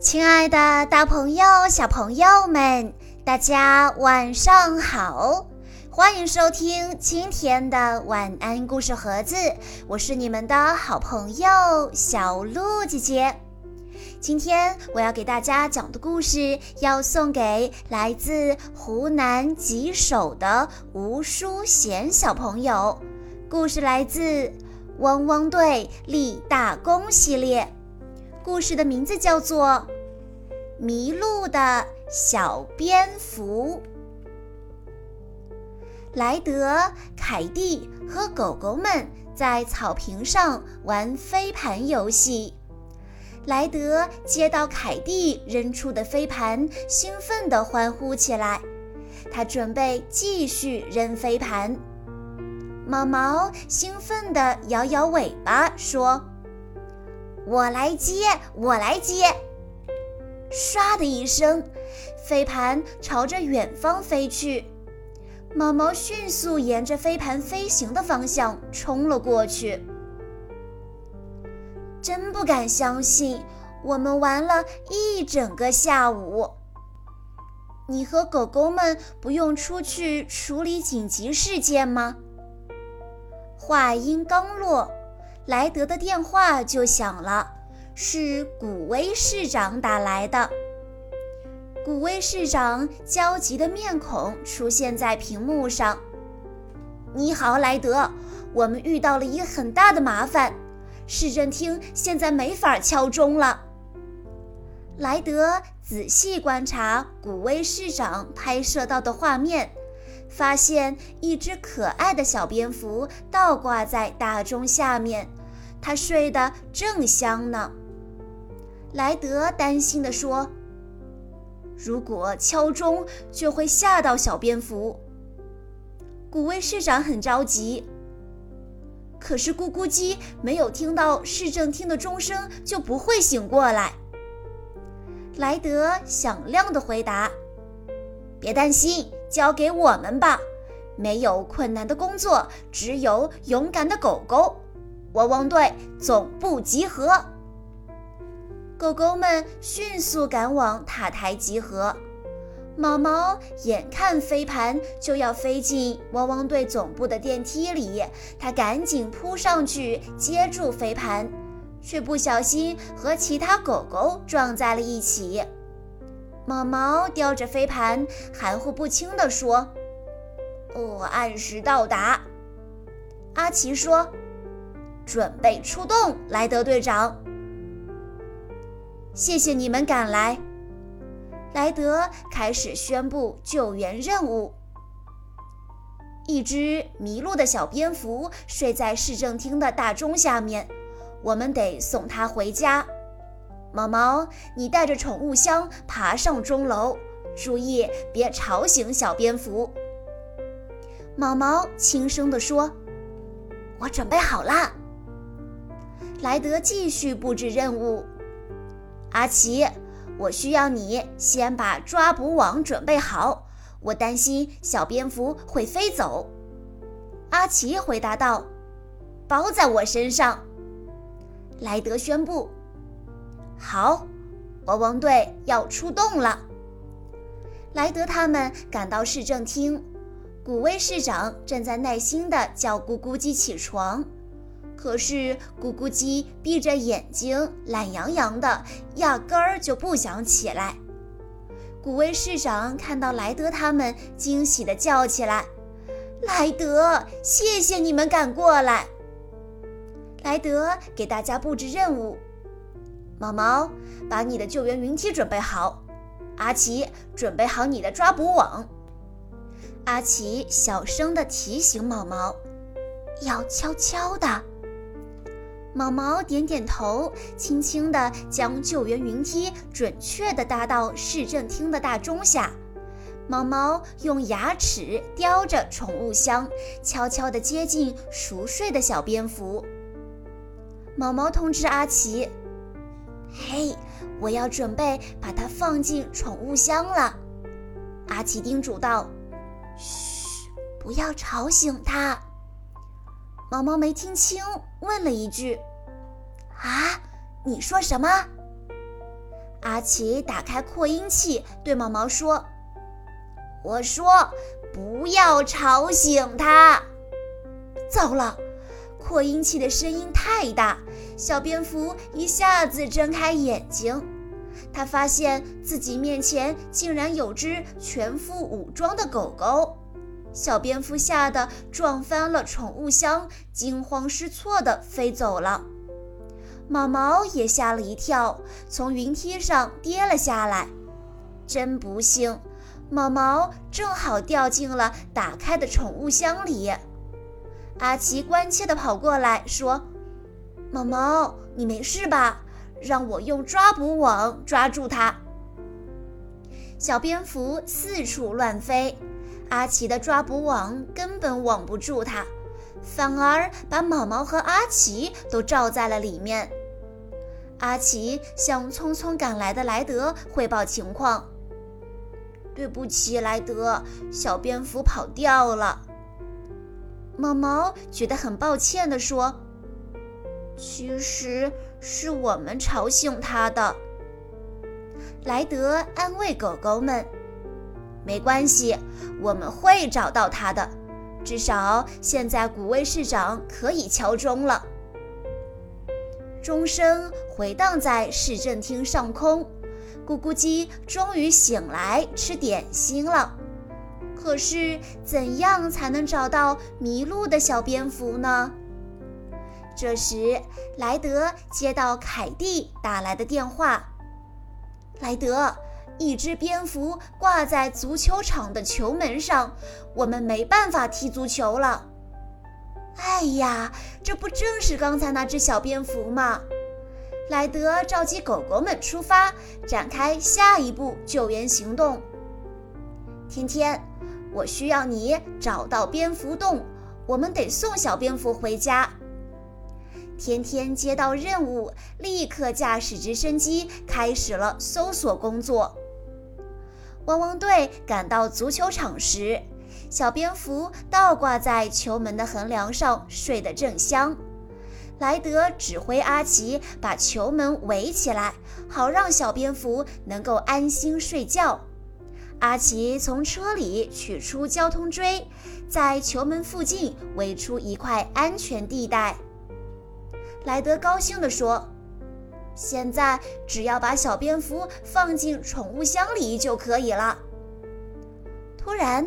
亲爱的，大朋友、小朋友们，大家晚上好！欢迎收听今天的晚安故事盒子，我是你们的好朋友小鹿姐姐。今天我要给大家讲的故事，要送给来自湖南吉首的吴淑贤小朋友。故事来自《汪汪队立大功》系列，故事的名字叫做。迷路的小蝙蝠，莱德、凯蒂和狗狗们在草坪上玩飞盘游戏。莱德接到凯蒂扔出的飞盘，兴奋地欢呼起来。他准备继续扔飞盘。毛毛兴奋地摇摇尾巴，说：“我来接，我来接。”唰的一声，飞盘朝着远方飞去。毛毛迅速沿着飞盘飞行的方向冲了过去。真不敢相信，我们玩了一整个下午。你和狗狗们不用出去处理紧急事件吗？话音刚落，莱德的电话就响了。是古威市长打来的。古威市长焦急的面孔出现在屏幕上。你好，莱德，我们遇到了一个很大的麻烦，市政厅现在没法敲钟了。莱德仔细观察古威市长拍摄到的画面，发现一只可爱的小蝙蝠倒挂在大钟下面，它睡得正香呢。莱德担心地说：“如果敲钟，就会吓到小蝙蝠。”古威市长很着急。可是咕咕鸡没有听到市政厅的钟声，就不会醒过来。莱德响亮地回答：“别担心，交给我们吧。没有困难的工作，只有勇敢的狗狗。汪汪队总部集合。”狗狗们迅速赶往塔台集合。毛毛眼看飞盘就要飞进汪汪队总部的电梯里，他赶紧扑上去接住飞盘，却不小心和其他狗狗撞在了一起。毛毛叼着飞盘，含糊不清地说：“我按时到达。”阿奇说：“准备出动，莱德队长。”谢谢你们赶来。莱德开始宣布救援任务。一只迷路的小蝙蝠睡在市政厅的大钟下面，我们得送它回家。毛毛，你带着宠物箱爬上钟楼，注意别吵醒小蝙蝠。毛毛轻声地说：“我准备好了。”莱德继续布置任务。阿奇，我需要你先把抓捕网准备好，我担心小蝙蝠会飞走。阿奇回答道：“包在我身上。”莱德宣布：“好，汪汪队要出动了。”莱德他们赶到市政厅，古威市长正在耐心地叫咕咕鸡起床。可是咕咕鸡闭着眼睛，懒洋洋的，压根儿就不想起来。古威市长看到莱德他们，惊喜地叫起来：“莱德，谢谢你们赶过来！”莱德给大家布置任务：毛毛，把你的救援云梯准备好；阿奇，准备好你的抓捕网。阿奇小声地提醒毛毛：“要悄悄的。”毛毛点点头，轻轻地将救援云梯准确地搭到市政厅的大钟下。毛毛用牙齿叼着宠物箱，悄悄地接近熟睡的小蝙蝠。毛毛通知阿奇：“嘿，我要准备把它放进宠物箱了。”阿奇叮嘱道：“嘘，不要吵醒它。”毛毛没听清，问了一句：“啊，你说什么？”阿奇打开扩音器，对毛毛说：“我说，不要吵醒它。”糟了，扩音器的声音太大，小蝙蝠一下子睁开眼睛，它发现自己面前竟然有只全副武装的狗狗。小蝙蝠吓得撞翻了宠物箱，惊慌失措地飞走了。毛毛也吓了一跳，从云梯上跌了下来。真不幸，毛毛正好掉进了打开的宠物箱里。阿奇关切地跑过来，说：“毛毛，你没事吧？让我用抓捕网抓住它。”小蝙蝠四处乱飞。阿奇的抓捕网根本网不住它，反而把毛毛和阿奇都罩在了里面。阿奇向匆匆赶来的莱德汇报情况：“对不起，莱德，小蝙蝠跑掉了。”毛毛觉得很抱歉地说：“其实是我们吵醒它的。”莱德安慰狗狗们。没关系，我们会找到他的。至少现在古威市长可以敲钟了。钟声回荡在市政厅上空，咕咕鸡终于醒来吃点心了。可是，怎样才能找到迷路的小蝙蝠呢？这时，莱德接到凯蒂打来的电话。莱德。一只蝙蝠挂在足球场的球门上，我们没办法踢足球了。哎呀，这不正是刚才那只小蝙蝠吗？莱德召集狗狗们出发，展开下一步救援行动。天天，我需要你找到蝙蝠洞，我们得送小蝙蝠回家。天天接到任务，立刻驾驶直升机开始了搜索工作。汪汪队赶到足球场时，小蝙蝠倒挂在球门的横梁上，睡得正香。莱德指挥阿奇把球门围起来，好让小蝙蝠能够安心睡觉。阿奇从车里取出交通锥，在球门附近围出一块安全地带。莱德高兴地说。现在只要把小蝙蝠放进宠物箱里就可以了。突然，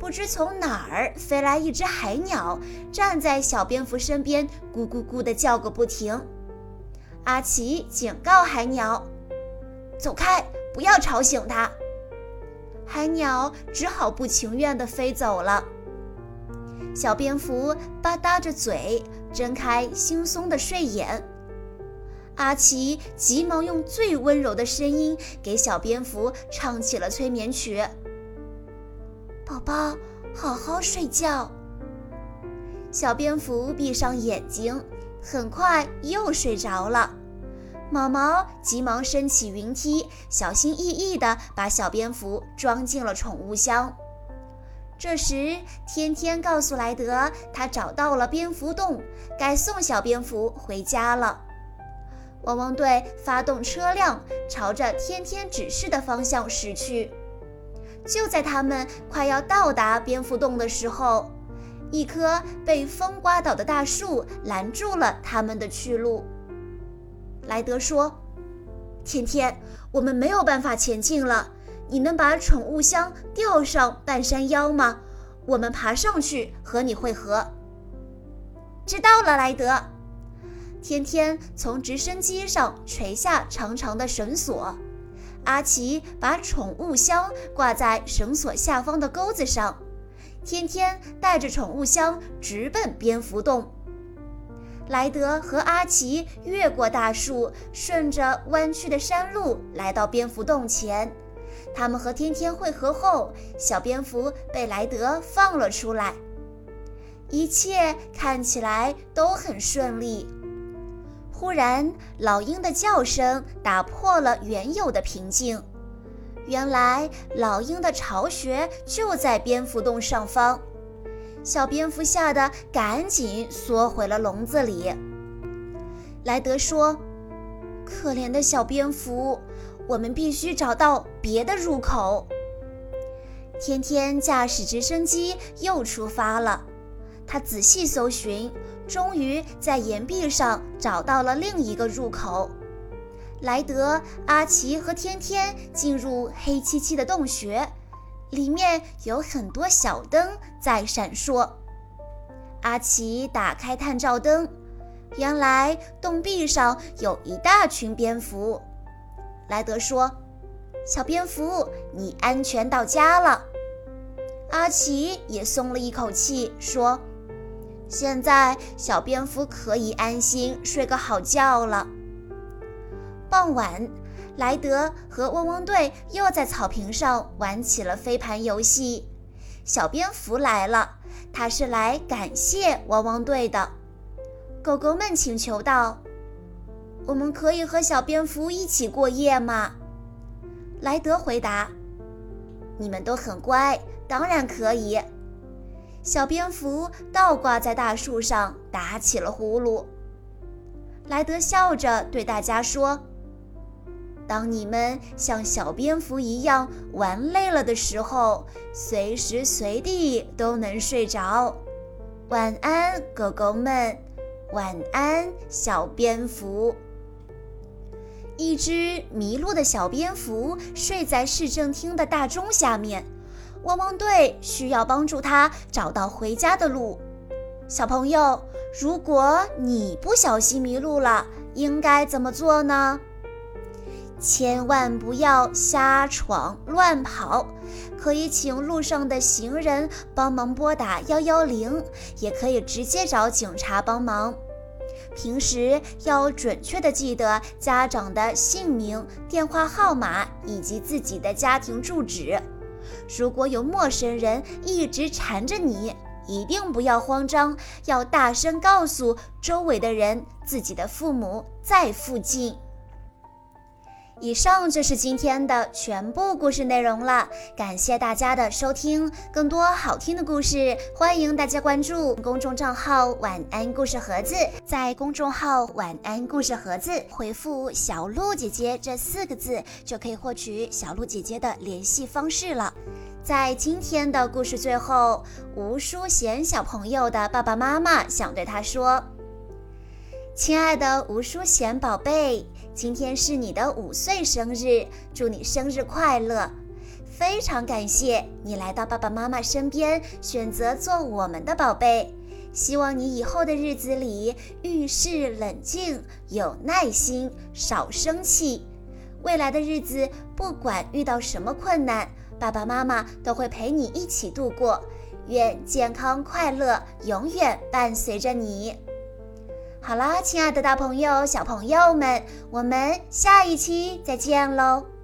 不知从哪儿飞来一只海鸟，站在小蝙蝠身边，咕咕咕地叫个不停。阿奇警告海鸟：“走开，不要吵醒它。”海鸟只好不情愿地飞走了。小蝙蝠吧嗒着嘴，睁开惺忪的睡眼。阿奇急忙用最温柔的声音给小蝙蝠唱起了催眠曲：“宝宝，好好睡觉。”小蝙蝠闭上眼睛，很快又睡着了。毛毛急忙升起云梯，小心翼翼地把小蝙蝠装进了宠物箱。这时，天天告诉莱德，他找到了蝙蝠洞，该送小蝙蝠回家了。汪汪队发动车辆，朝着天天指示的方向驶去。就在他们快要到达蝙蝠洞的时候，一棵被风刮倒的大树拦住了他们的去路。莱德说：“天天，我们没有办法前进了。你能把宠物箱吊上半山腰吗？我们爬上去和你会合。”知道了，莱德。天天从直升机上垂下长长的绳索，阿奇把宠物箱挂在绳索下方的钩子上，天天带着宠物箱直奔蝙蝠洞。莱德和阿奇越过大树，顺着弯曲的山路来到蝙蝠洞前。他们和天天会合后，小蝙蝠被莱德放了出来，一切看起来都很顺利。忽然，老鹰的叫声打破了原有的平静。原来，老鹰的巢穴就在蝙蝠洞上方。小蝙蝠吓得赶紧缩回了笼子里。莱德说：“可怜的小蝙蝠，我们必须找到别的入口。天天驾驶直升机又出发了，他仔细搜寻，终于在岩壁上找到了另一个入口。莱德、阿奇和天天进入黑漆漆的洞穴，里面有很多小灯在闪烁。阿奇打开探照灯，原来洞壁上有一大群蝙蝠。莱德说。小蝙蝠，你安全到家了。阿奇也松了一口气，说：“现在小蝙蝠可以安心睡个好觉了。”傍晚，莱德和汪汪队又在草坪上玩起了飞盘游戏。小蝙蝠来了，他是来感谢汪汪队的。狗狗们请求道：“我们可以和小蝙蝠一起过夜吗？”莱德回答：“你们都很乖，当然可以。”小蝙蝠倒挂在大树上打起了呼噜。莱德笑着对大家说：“当你们像小蝙蝠一样玩累了的时候，随时随地都能睡着。晚安，狗狗们，晚安，小蝙蝠。”一只迷路的小蝙蝠睡在市政厅的大钟下面，汪汪队需要帮助它找到回家的路。小朋友，如果你不小心迷路了，应该怎么做呢？千万不要瞎闯乱跑，可以请路上的行人帮忙拨打幺幺零，也可以直接找警察帮忙。平时要准确的记得家长的姓名、电话号码以及自己的家庭住址。如果有陌生人一直缠着你，一定不要慌张，要大声告诉周围的人自己的父母在附近。以上就是今天的全部故事内容了，感谢大家的收听。更多好听的故事，欢迎大家关注公众账号“晚安故事盒子”。在公众号“晚安故事盒子”回复“小鹿姐姐”这四个字，就可以获取小鹿姐姐的联系方式了。在今天的故事最后，吴淑贤小朋友的爸爸妈妈想对他说：“亲爱的吴淑贤宝贝。”今天是你的五岁生日，祝你生日快乐！非常感谢你来到爸爸妈妈身边，选择做我们的宝贝。希望你以后的日子里遇事冷静、有耐心，少生气。未来的日子，不管遇到什么困难，爸爸妈妈都会陪你一起度过。愿健康快乐永远伴随着你。好啦，亲爱的大朋友、小朋友们，我们下一期再见喽！